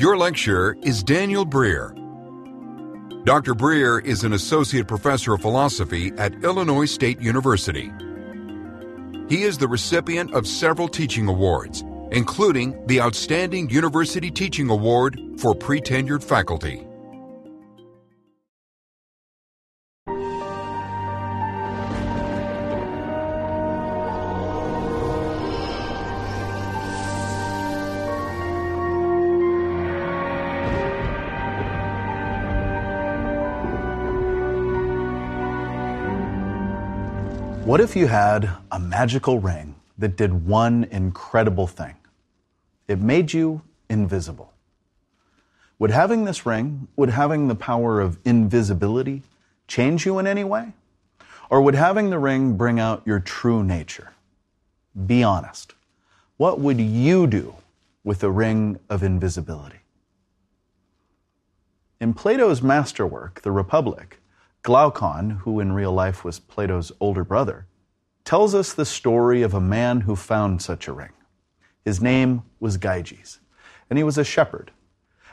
Your lecturer is Daniel Breyer. Dr. Breyer is an associate professor of philosophy at Illinois State University. He is the recipient of several teaching awards, including the Outstanding University Teaching Award for pre tenured faculty. What if you had a magical ring that did one incredible thing? It made you invisible. Would having this ring, would having the power of invisibility change you in any way? Or would having the ring bring out your true nature? Be honest. What would you do with the ring of invisibility? In Plato's masterwork, The Republic, Glaucon, who in real life was Plato's older brother, tells us the story of a man who found such a ring. His name was Gyges, and he was a shepherd.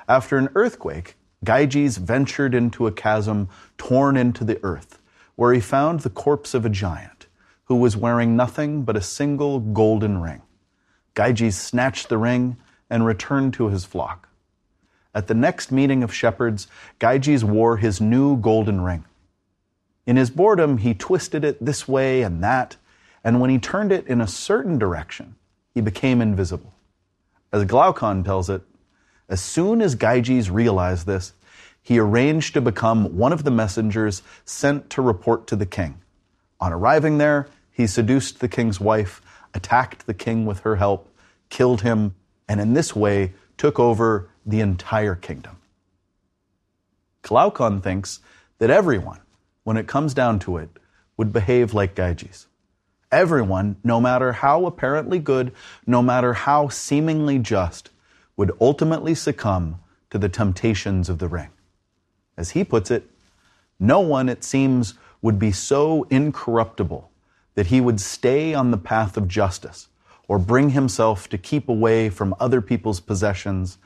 After an earthquake, Gyges ventured into a chasm torn into the earth, where he found the corpse of a giant who was wearing nothing but a single golden ring. Gyges snatched the ring and returned to his flock. At the next meeting of shepherds, Gyges wore his new golden ring. In his boredom, he twisted it this way and that, and when he turned it in a certain direction, he became invisible. As Glaucon tells it, as soon as Gyges realized this, he arranged to become one of the messengers sent to report to the king. On arriving there, he seduced the king's wife, attacked the king with her help, killed him, and in this way took over the entire kingdom. Glaucon thinks that everyone, when it comes down to it, would behave like Gyges. Everyone, no matter how apparently good, no matter how seemingly just, would ultimately succumb to the temptations of the ring. As he puts it, no one, it seems, would be so incorruptible that he would stay on the path of justice or bring himself to keep away from other people's possessions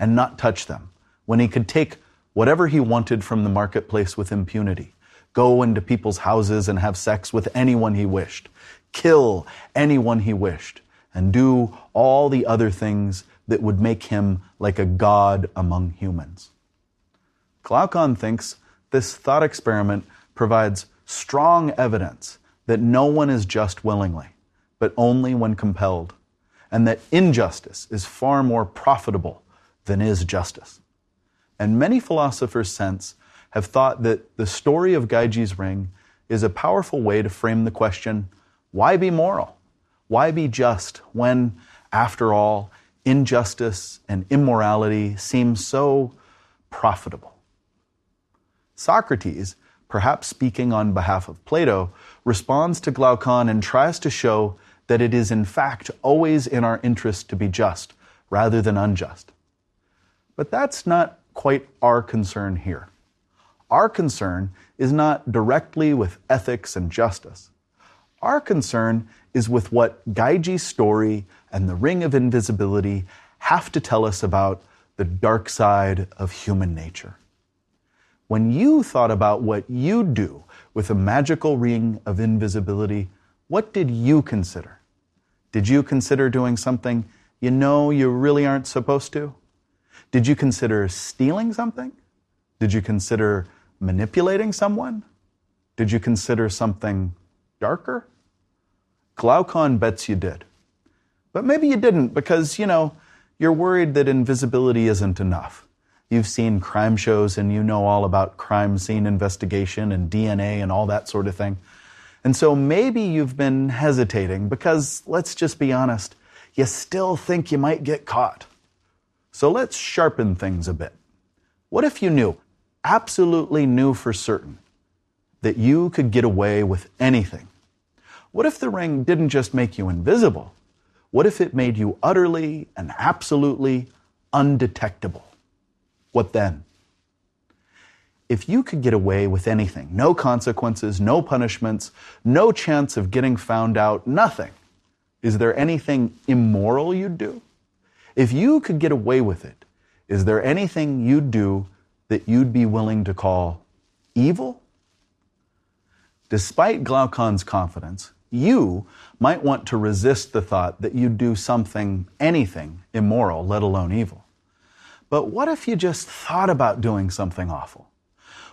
and not touch them when he could take whatever he wanted from the marketplace with impunity go into people's houses and have sex with anyone he wished, kill anyone he wished, and do all the other things that would make him like a god among humans. Glaucon thinks this thought experiment provides strong evidence that no one is just willingly, but only when compelled, and that injustice is far more profitable than is justice. And many philosophers sense have thought that the story of Gyges' ring is a powerful way to frame the question why be moral? Why be just when, after all, injustice and immorality seem so profitable? Socrates, perhaps speaking on behalf of Plato, responds to Glaucon and tries to show that it is in fact always in our interest to be just rather than unjust. But that's not quite our concern here. Our concern is not directly with ethics and justice. Our concern is with what Gyges' story and the Ring of Invisibility have to tell us about the dark side of human nature. When you thought about what you'd do with a magical ring of invisibility, what did you consider? Did you consider doing something you know you really aren't supposed to? Did you consider stealing something? Did you consider manipulating someone? Did you consider something darker? Glaucon bets you did. But maybe you didn't because, you know, you're worried that invisibility isn't enough. You've seen crime shows and you know all about crime scene investigation and DNA and all that sort of thing. And so maybe you've been hesitating because, let's just be honest, you still think you might get caught. So let's sharpen things a bit. What if you knew absolutely knew for certain that you could get away with anything, what if the ring didn't just make you invisible? What if it made you utterly and absolutely undetectable? What then? If you could get away with anything, no consequences, no punishments, no chance of getting found out, nothing, is there anything immoral you'd do? If you could get away with it, Is there anything you'd do that you'd be willing to call evil? Despite Glaucon's confidence, you might want to resist the thought that you'd do something, anything, immoral, let alone evil. But what if you just thought about doing something awful?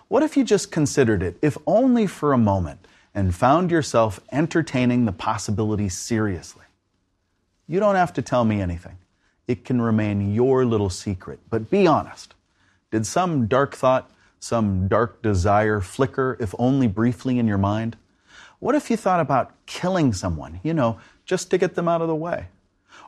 What if you just considered it, if only for a moment, and found yourself entertaining the possibility seriously? You don't have to tell me anything. It can remain your little secret, but be honest. Did some dark thought, some dark desire flicker, if only briefly, in your mind? What if you thought about killing someone, you know, just to get them out of the way?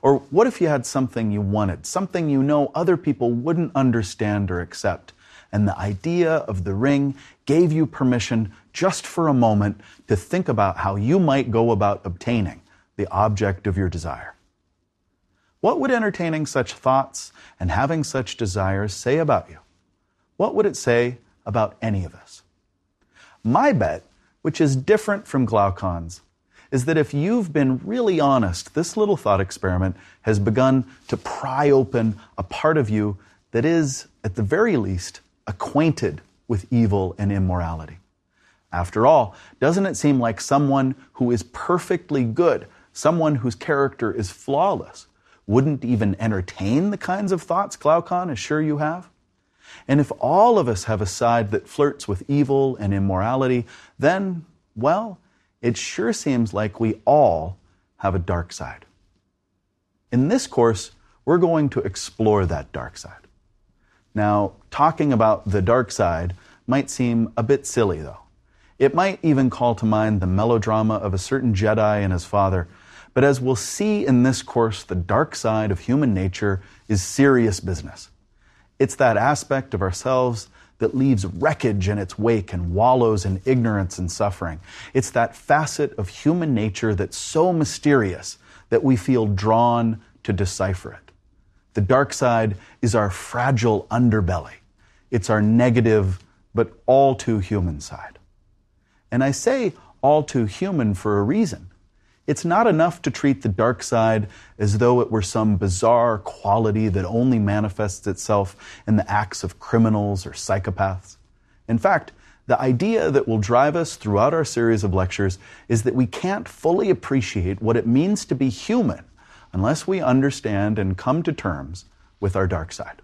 Or what if you had something you wanted, something you know other people wouldn't understand or accept, and the idea of the ring gave you permission just for a moment to think about how you might go about obtaining the object of your desire? What would entertaining such thoughts and having such desires say about you? What would it say about any of us? My bet, which is different from Glaucon's, is that if you've been really honest, this little thought experiment has begun to pry open a part of you that is, at the very least, acquainted with evil and immorality. After all, doesn't it seem like someone who is perfectly good, someone whose character is flawless, wouldn't even entertain the kinds of thoughts Glaucon is sure you have? And if all of us have a side that flirts with evil and immorality, then, well, it sure seems like we all have a dark side. In this course, we're going to explore that dark side. Now, talking about the dark side might seem a bit silly, though. It might even call to mind the melodrama of a certain Jedi and his father. But as we'll see in this course, the dark side of human nature is serious business. It's that aspect of ourselves that leaves wreckage in its wake and wallows in ignorance and suffering. It's that facet of human nature that's so mysterious that we feel drawn to decipher it. The dark side is our fragile underbelly. It's our negative, but all too human side. And I say all too human for a reason. It's not enough to treat the dark side as though it were some bizarre quality that only manifests itself in the acts of criminals or psychopaths. In fact, the idea that will drive us throughout our series of lectures is that we can't fully appreciate what it means to be human unless we understand and come to terms with our dark side.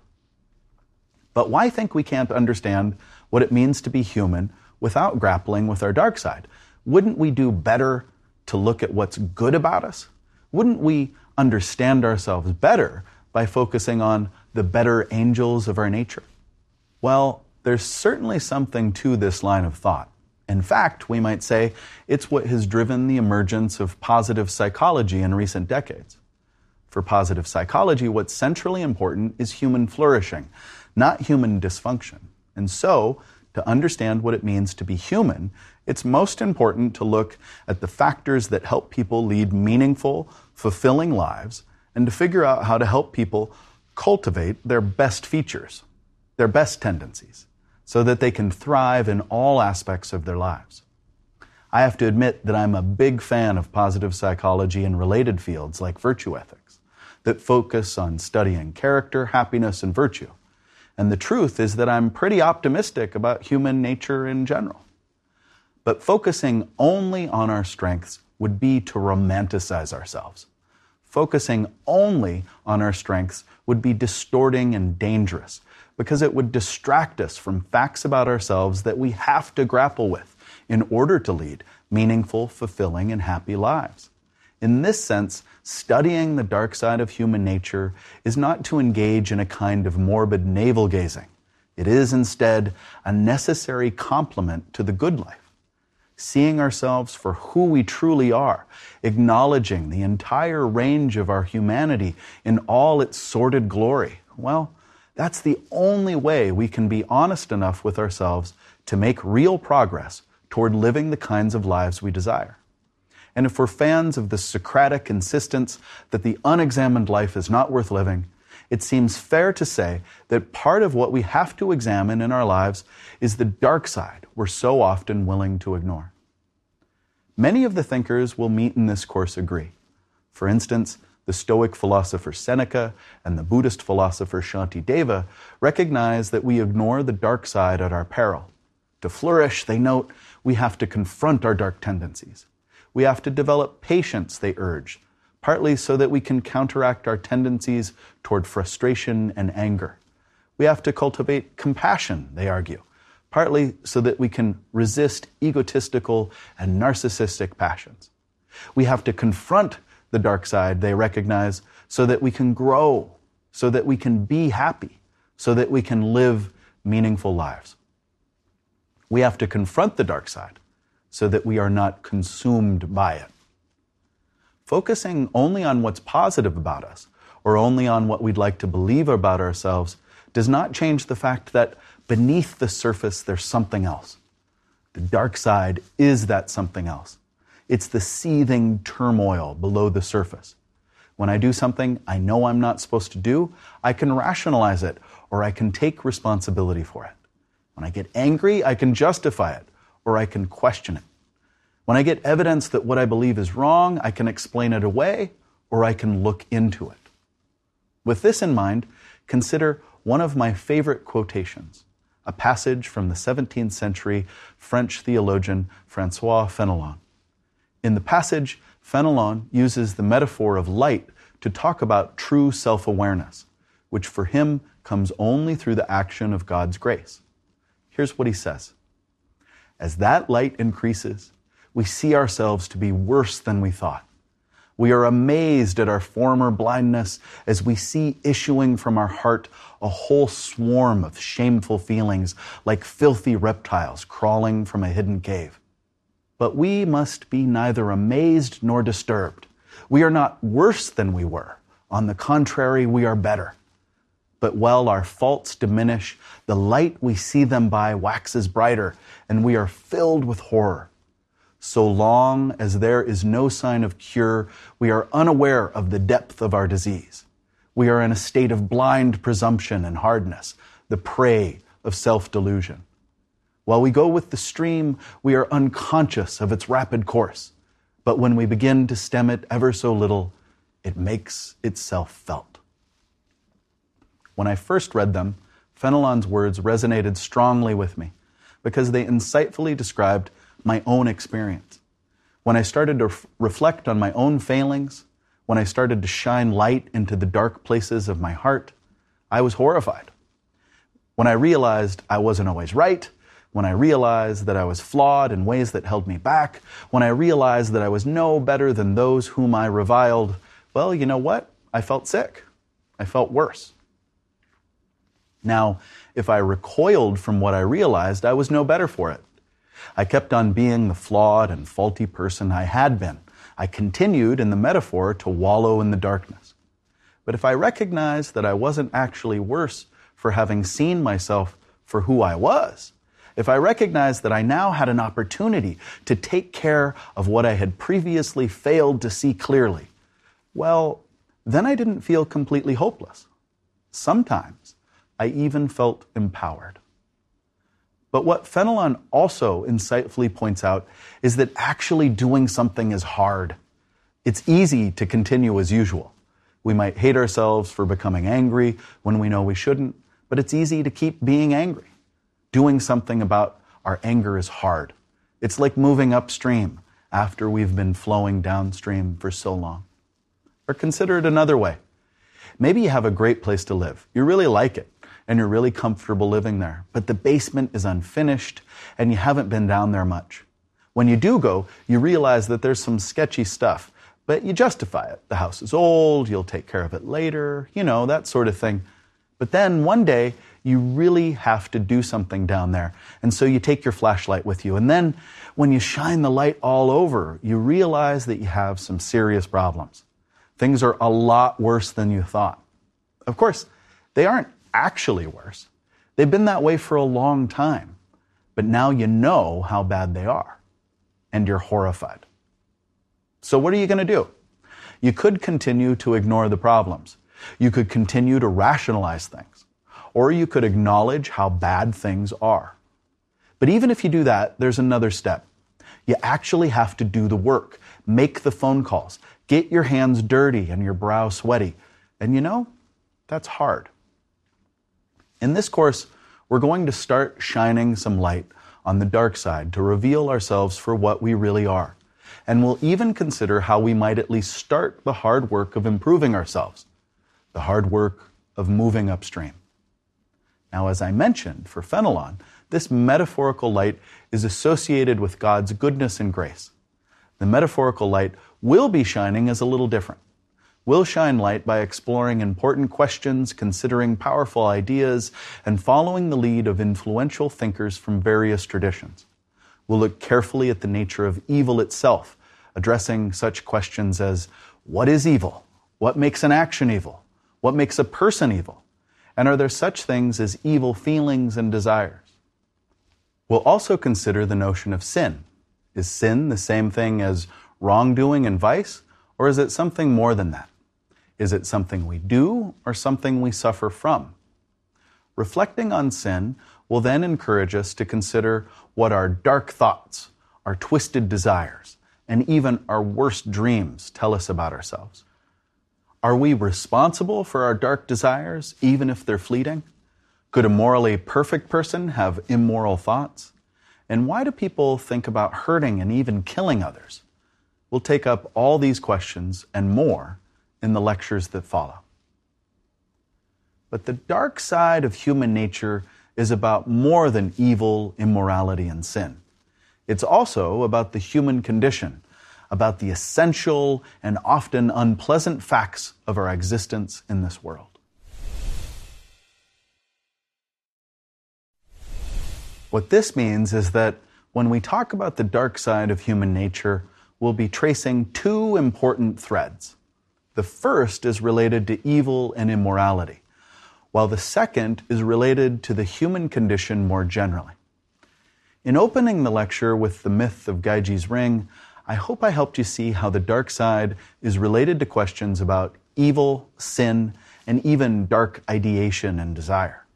But why think we can't understand what it means to be human without grappling with our dark side? Wouldn't we do better to look at what's good about us? Wouldn't we understand ourselves better by focusing on the better angels of our nature? Well, there's certainly something to this line of thought. In fact, we might say it's what has driven the emergence of positive psychology in recent decades. For positive psychology, what's centrally important is human flourishing, not human dysfunction. And so, to understand what it means to be human, it's most important to look at the factors that help people lead meaningful, fulfilling lives and to figure out how to help people cultivate their best features, their best tendencies, so that they can thrive in all aspects of their lives. I have to admit that I'm a big fan of positive psychology and related fields like virtue ethics that focus on studying character, happiness, and virtue. And the truth is that I'm pretty optimistic about human nature in general. But focusing only on our strengths would be to romanticize ourselves. Focusing only on our strengths would be distorting and dangerous because it would distract us from facts about ourselves that we have to grapple with in order to lead meaningful, fulfilling, and happy lives. In this sense, studying the dark side of human nature is not to engage in a kind of morbid navel gazing. It is instead a necessary complement to the good life seeing ourselves for who we truly are, acknowledging the entire range of our humanity in all its sordid glory. Well, that's the only way we can be honest enough with ourselves to make real progress toward living the kinds of lives we desire. And if we're fans of the Socratic insistence that the unexamined life is not worth living, it seems fair to say that part of what we have to examine in our lives is the dark side we're so often willing to ignore. Many of the thinkers we'll meet in this course agree. For instance, The Stoic philosopher Seneca and the Buddhist philosopher Shantideva recognize that we ignore the dark side at our peril. To flourish, they note, we have to confront our dark tendencies. We have to develop patience, they urge, partly so that we can counteract our tendencies toward frustration and anger. We have to cultivate compassion, they argue, partly so that we can resist egotistical and narcissistic passions. We have to confront the dark side, they recognize, so that we can grow, so that we can be happy, so that we can live meaningful lives. We have to confront the dark side so that we are not consumed by it. Focusing only on what's positive about us or only on what we'd like to believe about ourselves does not change the fact that beneath the surface there's something else. The dark side is that something else. It's the seething turmoil below the surface. When I do something I know I'm not supposed to do, I can rationalize it or I can take responsibility for it. When I get angry, I can justify it or I can question it. When I get evidence that what I believe is wrong, I can explain it away or I can look into it. With this in mind, consider one of my favorite quotations, a passage from the 17th century French theologian Francois Fenelon. In the passage, Fenelon uses the metaphor of light to talk about true self awareness, which for him comes only through the action of God's grace. Here's what he says As that light increases, we see ourselves to be worse than we thought. We are amazed at our former blindness as we see issuing from our heart a whole swarm of shameful feelings like filthy reptiles crawling from a hidden cave. But we must be neither amazed nor disturbed. We are not worse than we were. On the contrary, we are better. But while our faults diminish, the light we see them by waxes brighter, and we are filled with horror. So long as there is no sign of cure, we are unaware of the depth of our disease. We are in a state of blind presumption and hardness, the prey of self delusion. While we go with the stream, we are unconscious of its rapid course. But when we begin to stem it ever so little, it makes itself felt. When I first read them, Fenelon's words resonated strongly with me because they insightfully described my own experience. When I started to reflect on my own failings, when I started to shine light into the dark places of my heart, I was horrified. When I realized I wasn't always right, when I realized that I was flawed in ways that held me back, when I realized that I was no better than those whom I reviled, well, you know what? I felt sick. I felt worse. Now, if I recoiled from what I realized, I was no better for it. I kept on being the flawed and faulty person I had been. I continued in the metaphor to wallow in the darkness. But if I recognized that I wasn't actually worse for having seen myself for who I was, if I recognized that I now had an opportunity to take care of what I had previously failed to see clearly, well, then I didn't feel completely hopeless. Sometimes I even felt empowered. But what Fenelon also insightfully points out is that actually doing something is hard. It's easy to continue as usual. We might hate ourselves for becoming angry when we know we shouldn't, but it's easy to keep being angry doing something about our anger is hard. It's like moving upstream after we've been flowing downstream for so long. Or consider it another way. Maybe you have a great place to live. You really like it and you're really comfortable living there, but the basement is unfinished and you haven't been down there much. When you do go, you realize that there's some sketchy stuff, but you justify it. The house is old, you'll take care of it later, you know, that sort of thing. But then one day you really have to do something down there. And so you take your flashlight with you. And then when you shine the light all over, you realize that you have some serious problems. Things are a lot worse than you thought. Of course, they aren't actually worse. They've been that way for a long time. But now you know how bad they are. And you're horrified. So what are you going to do? You could continue to ignore the problems. You could continue to rationalize things or you could acknowledge how bad things are. But even if you do that, there's another step. You actually have to do the work, make the phone calls, get your hands dirty and your brow sweaty. And you know, that's hard. In this course, we're going to start shining some light on the dark side to reveal ourselves for what we really are. And we'll even consider how we might at least start the hard work of improving ourselves, the hard work of moving upstream. Now, as I mentioned, for Fenelon, this metaphorical light is associated with God's goodness and grace. The metaphorical light will be shining as a little different. We'll shine light by exploring important questions, considering powerful ideas, and following the lead of influential thinkers from various traditions. We'll look carefully at the nature of evil itself, addressing such questions as what is evil? What makes an action evil? What makes a person evil? And are there such things as evil feelings and desires? We'll also consider the notion of sin. Is sin the same thing as wrongdoing and vice, or is it something more than that? Is it something we do or something we suffer from? Reflecting on sin will then encourage us to consider what our dark thoughts, our twisted desires, and even our worst dreams tell us about ourselves. Are we responsible for our dark desires, even if they're fleeting? Could a morally perfect person have immoral thoughts? And why do people think about hurting and even killing others? We'll take up all these questions and more in the lectures that follow. But the dark side of human nature is about more than evil, immorality, and sin. It's also about the human condition about the essential and often unpleasant facts of our existence in this world. What this means is that when we talk about the dark side of human nature, we'll be tracing two important threads. The first is related to evil and immorality, while the second is related to the human condition more generally. In opening the lecture with the myth of Gyges' ring, I hope I helped you see how the dark side is related to questions about evil, sin, and even dark ideation and desire.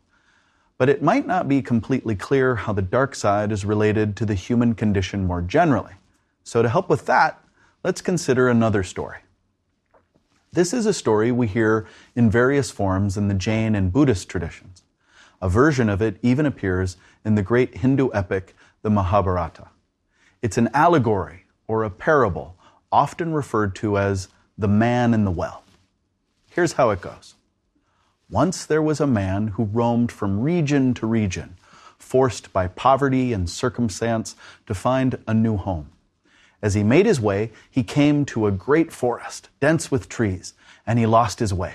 But it might not be completely clear how the dark side is related to the human condition more generally. So, to help with that, let's consider another story. This is a story we hear in various forms in the Jain and Buddhist traditions. A version of it even appears in the great Hindu epic, the Mahabharata. It's an allegory or a parable, often referred to as the man in the well. Here's how it goes Once there was a man who roamed from region to region, forced by poverty and circumstance to find a new home. As he made his way, he came to a great forest, dense with trees, and he lost his way.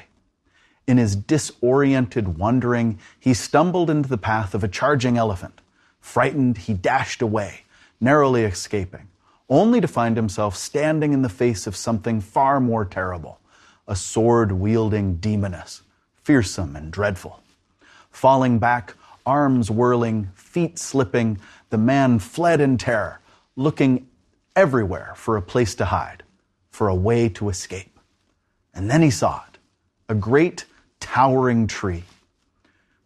In his disoriented wandering, he stumbled into the path of a charging elephant. Frightened, he dashed away, narrowly escaping only to find himself standing in the face of something far more terrible a sword wielding demoness, fearsome and dreadful. Falling back, arms whirling, feet slipping, the man fled in terror, looking everywhere for a place to hide, for a way to escape. And then he saw it a great towering tree.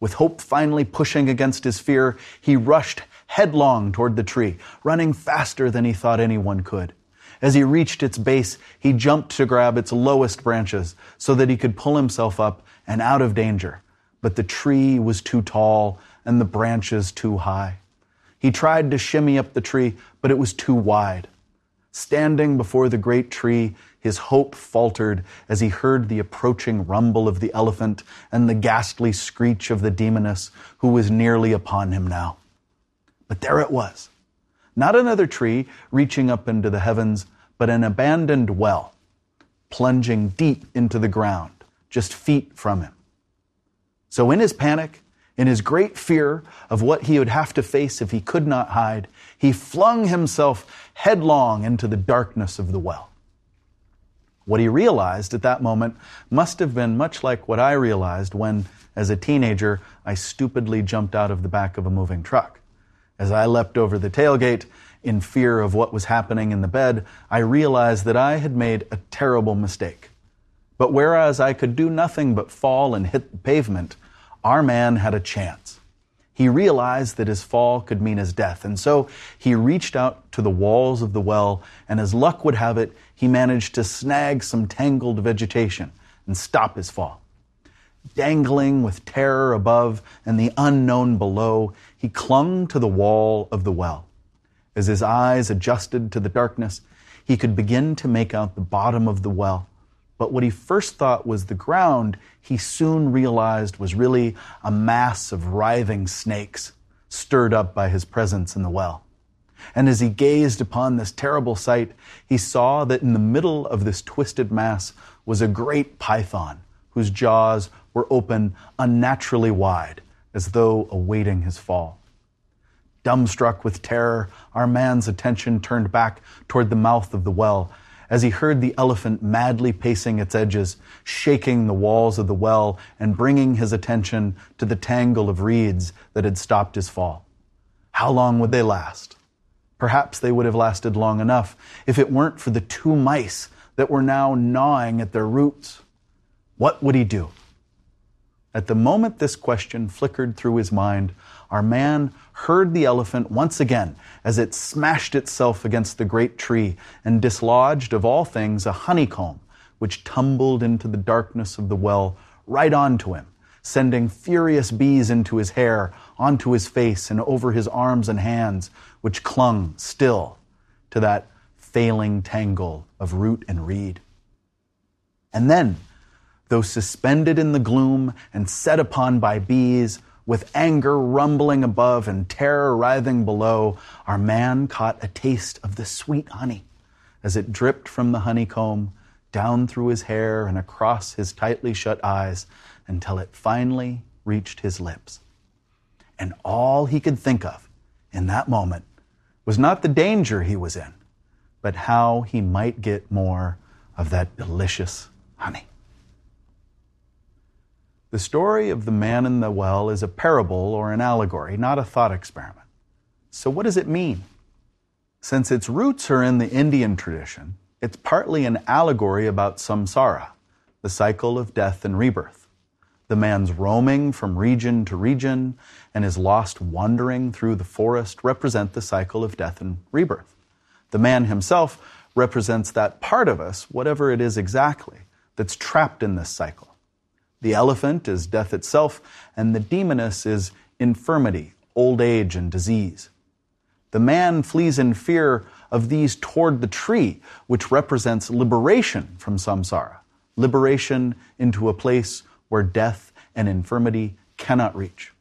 With hope finally pushing against his fear, he rushed headlong toward the tree, running faster than he thought anyone could. As he reached its base, he jumped to grab its lowest branches so that he could pull himself up and out of danger. But the tree was too tall and the branches too high. He tried to shimmy up the tree, but it was too wide. Standing before the great tree, his hope faltered as he heard the approaching rumble of the elephant and the ghastly screech of the demoness who was nearly upon him now. But there it was. Not another tree reaching up into the heavens, but an abandoned well, plunging deep into the ground, just feet from him. So, in his panic, in his great fear of what he would have to face if he could not hide, he flung himself headlong into the darkness of the well. What he realized at that moment must have been much like what I realized when, as a teenager, I stupidly jumped out of the back of a moving truck. As I leapt over the tailgate in fear of what was happening in the bed, I realized that I had made a terrible mistake. But whereas I could do nothing but fall and hit the pavement, our man had a chance. He realized that his fall could mean his death, and so he reached out to the walls of the well, and as luck would have it, he managed to snag some tangled vegetation and stop his fall. Dangling with terror above and the unknown below, he clung to the wall of the well. As his eyes adjusted to the darkness, he could begin to make out the bottom of the well. But what he first thought was the ground, he soon realized was really a mass of writhing snakes stirred up by his presence in the well. And as he gazed upon this terrible sight, he saw that in the middle of this twisted mass was a great python whose jaws were open unnaturally wide, as though awaiting his fall. Dumbstruck with terror, our man's attention turned back toward the mouth of the well as he heard the elephant madly pacing its edges, shaking the walls of the well and bringing his attention to the tangle of reeds that had stopped his fall. How long would they last? Perhaps they would have lasted long enough if it weren't for the two mice that were now gnawing at their roots. What would he do? At the moment this question flickered through his mind, our man heard the elephant once again as it smashed itself against the great tree and dislodged, of all things, a honeycomb, which tumbled into the darkness of the well right onto him, sending furious bees into his hair, onto his face, and over his arms and hands, which clung still to that failing tangle of root and reed. And then, though suspended in the gloom and set upon by bees, with anger rumbling above and terror writhing below, our man caught a taste of the sweet honey as it dripped from the honeycomb down through his hair and across his tightly shut eyes until it finally reached his lips. And all he could think of in that moment was not the danger he was in, but how he might get more of that delicious honey. The story of the man in the well is a parable or an allegory, not a thought experiment. So, what does it mean? Since its roots are in the Indian tradition, it's partly an allegory about samsara, the cycle of death and rebirth. The man's roaming from region to region and his lost wandering through the forest represent the cycle of death and rebirth. The man himself represents that part of us, whatever it is exactly, that's trapped in this cycle. The elephant is death itself, and the demoness is infirmity, old age, and disease. The man flees in fear of these toward the tree, which represents liberation from samsara, liberation into a place where death and infirmity cannot reach.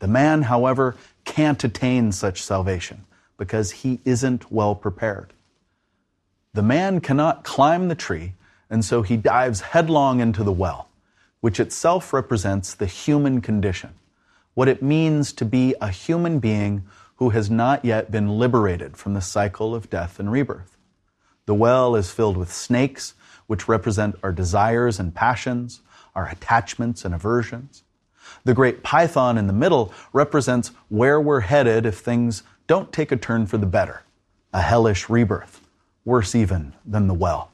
The man, however, can't attain such salvation because he isn't well prepared. The man cannot climb the tree, and so he dives headlong into the well which itself represents the human condition, what it means to be a human being who has not yet been liberated from the cycle of death and rebirth. The well is filled with snakes, which represent our desires and passions, our attachments and aversions. The great python in the middle represents where we're headed if things don't take a turn for the better, a hellish rebirth, worse even than the well.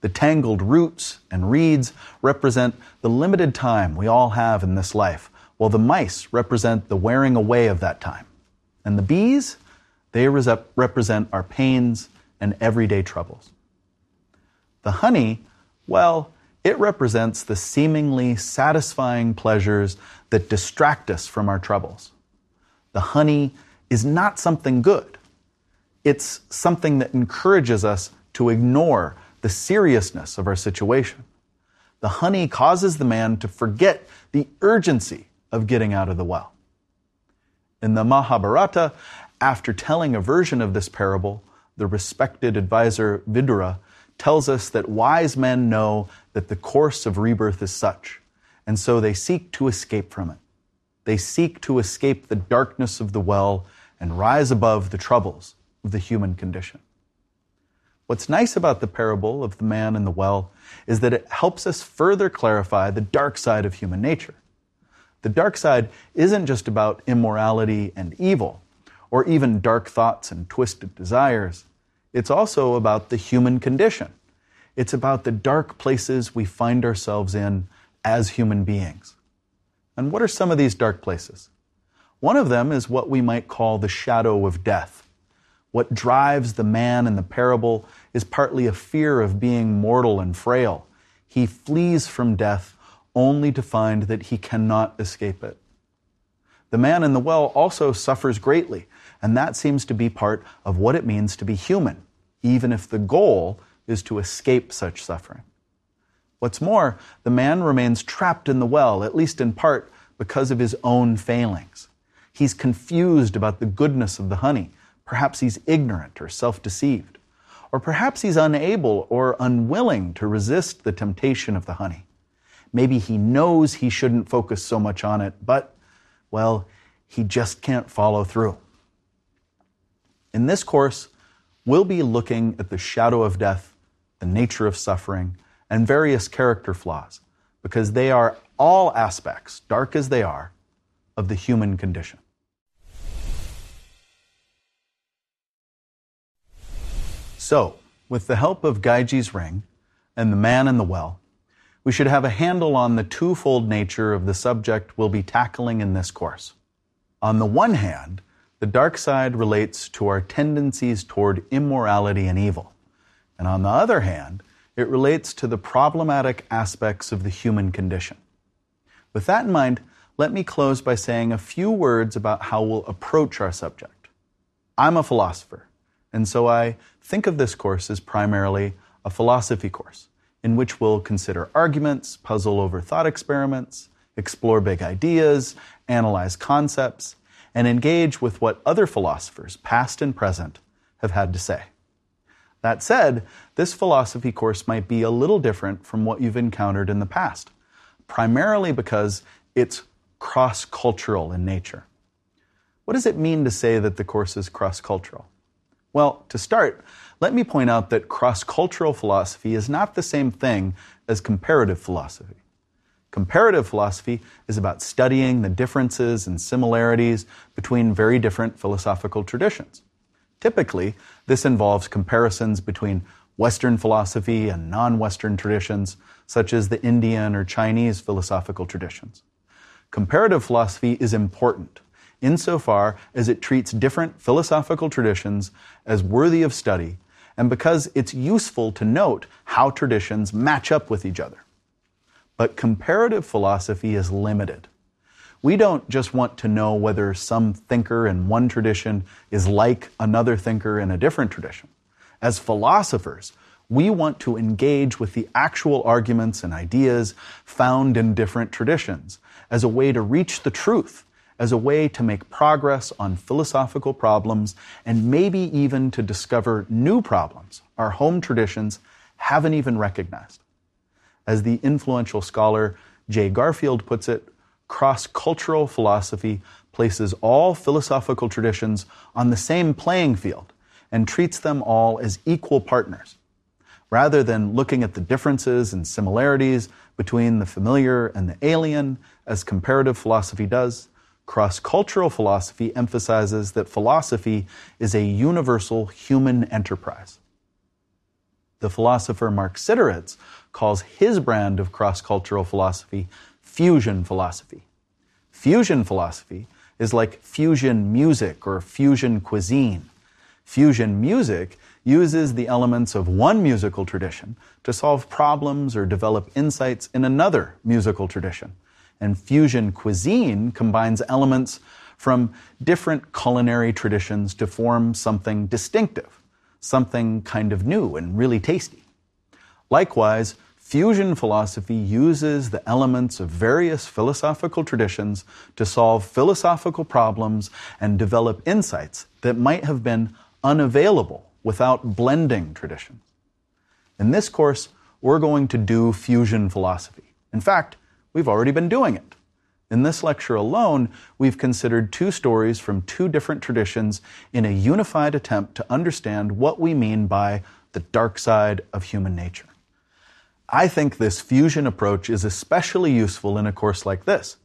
The tangled roots and reeds represent the limited time we all have in this life, while the mice represent the wearing away of that time. And the bees, they represent our pains and everyday troubles. The honey, well, it represents the seemingly satisfying pleasures that distract us from our troubles. The honey is not something good. It's something that encourages us to ignore the seriousness of our situation. The honey causes the man to forget the urgency of getting out of the well. In the Mahabharata, after telling a version of this parable, the respected advisor Vidura tells us that wise men know that the course of rebirth is such, and so they seek to escape from it. They seek to escape the darkness of the well and rise above the troubles of the human condition. What's nice about the parable of the man and the well is that it helps us further clarify the dark side of human nature. The dark side isn't just about immorality and evil, or even dark thoughts and twisted desires. It's also about the human condition. It's about the dark places we find ourselves in as human beings. And what are some of these dark places? One of them is what we might call the shadow of death. What drives the man in the parable is partly a fear of being mortal and frail. He flees from death only to find that he cannot escape it. The man in the well also suffers greatly, and that seems to be part of what it means to be human, even if the goal is to escape such suffering. What's more, the man remains trapped in the well, at least in part because of his own failings. He's confused about the goodness of the honey. Perhaps he's ignorant or self deceived. Or perhaps he's unable or unwilling to resist the temptation of the honey. Maybe he knows he shouldn't focus so much on it, but, well, he just can't follow through. In this course, we'll be looking at the shadow of death, the nature of suffering, and various character flaws, because they are all aspects, dark as they are, of the human condition. So, with the help of Gyges' ring and the man in the well, we should have a handle on the twofold nature of the subject we'll be tackling in this course. On the one hand, the dark side relates to our tendencies toward immorality and evil. And on the other hand, it relates to the problematic aspects of the human condition. With that in mind, let me close by saying a few words about how we'll approach our subject. I'm a philosopher, and so I think of this course as primarily a philosophy course in which we'll consider arguments, puzzle over thought experiments, explore big ideas, analyze concepts, and engage with what other philosophers, past and present, have had to say. That said, this philosophy course might be a little different from what you've encountered in the past, primarily because it's cross cultural in nature. What does it mean to say that the course is cross cultural? Well, to start, let me point out that cross cultural philosophy is not the same thing as comparative philosophy. Comparative philosophy is about studying the differences and similarities between very different philosophical traditions. Typically, this involves comparisons between Western philosophy and non Western traditions, such as the Indian or Chinese philosophical traditions. Comparative philosophy is important insofar as it treats different philosophical traditions as worthy of study and because it's useful to note how traditions match up with each other. But comparative philosophy is limited. We don't just want to know whether some thinker in one tradition is like another thinker in a different tradition. As philosophers, we want to engage with the actual arguments and ideas found in different traditions as a way to reach the truth as a way to make progress on philosophical problems and maybe even to discover new problems our home traditions haven't even recognized. As the influential scholar Jay Garfield puts it, cross cultural philosophy places all philosophical traditions on the same playing field and treats them all as equal partners. Rather than looking at the differences and similarities between the familiar and the alien, as comparative philosophy does, Cross cultural philosophy emphasizes that philosophy is a universal human enterprise. The philosopher Mark Siderits calls his brand of cross cultural philosophy fusion philosophy. Fusion philosophy is like fusion music or fusion cuisine. Fusion music uses the elements of one musical tradition to solve problems or develop insights in another musical tradition. And fusion cuisine combines elements from different culinary traditions to form something distinctive, something kind of new and really tasty. Likewise, fusion philosophy uses the elements of various philosophical traditions to solve philosophical problems and develop insights that might have been unavailable without blending traditions. In this course, we're going to do fusion philosophy. In fact, We've already been doing it. In this lecture alone, we've considered two stories from two different traditions in a unified attempt to understand what we mean by the dark side of human nature. I think this fusion approach is especially useful in a course like this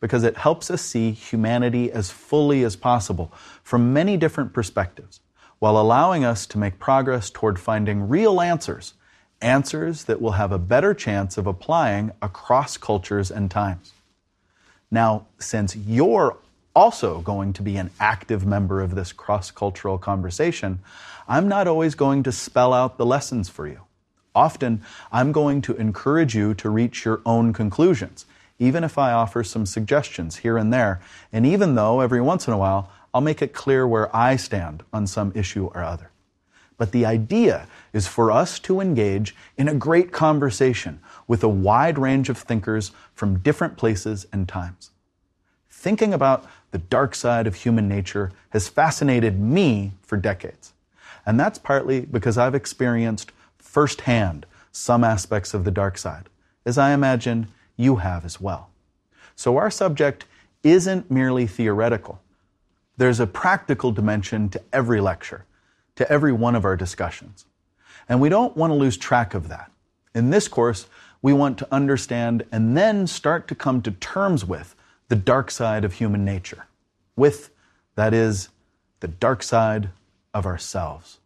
because it helps us see humanity as fully as possible from many different perspectives while allowing us to make progress toward finding real answers answers that will have a better chance of applying across cultures and times. Now, since you're also going to be an active member of this cross cultural conversation, I'm not always going to spell out the lessons for you. Often, I'm going to encourage you to reach your own conclusions, even if I offer some suggestions here and there, and even though every once in a while I'll make it clear where I stand on some issue or other. But the idea is for us to engage in a great conversation with a wide range of thinkers from different places and times. Thinking about the dark side of human nature has fascinated me for decades. And that's partly because I've experienced firsthand some aspects of the dark side, as I imagine you have as well. So our subject isn't merely theoretical. There's a practical dimension to every lecture, to every one of our discussions. And we don't want to lose track of that. In this course, we want to understand and then start to come to terms with the dark side of human nature, with, that is, the dark side of ourselves.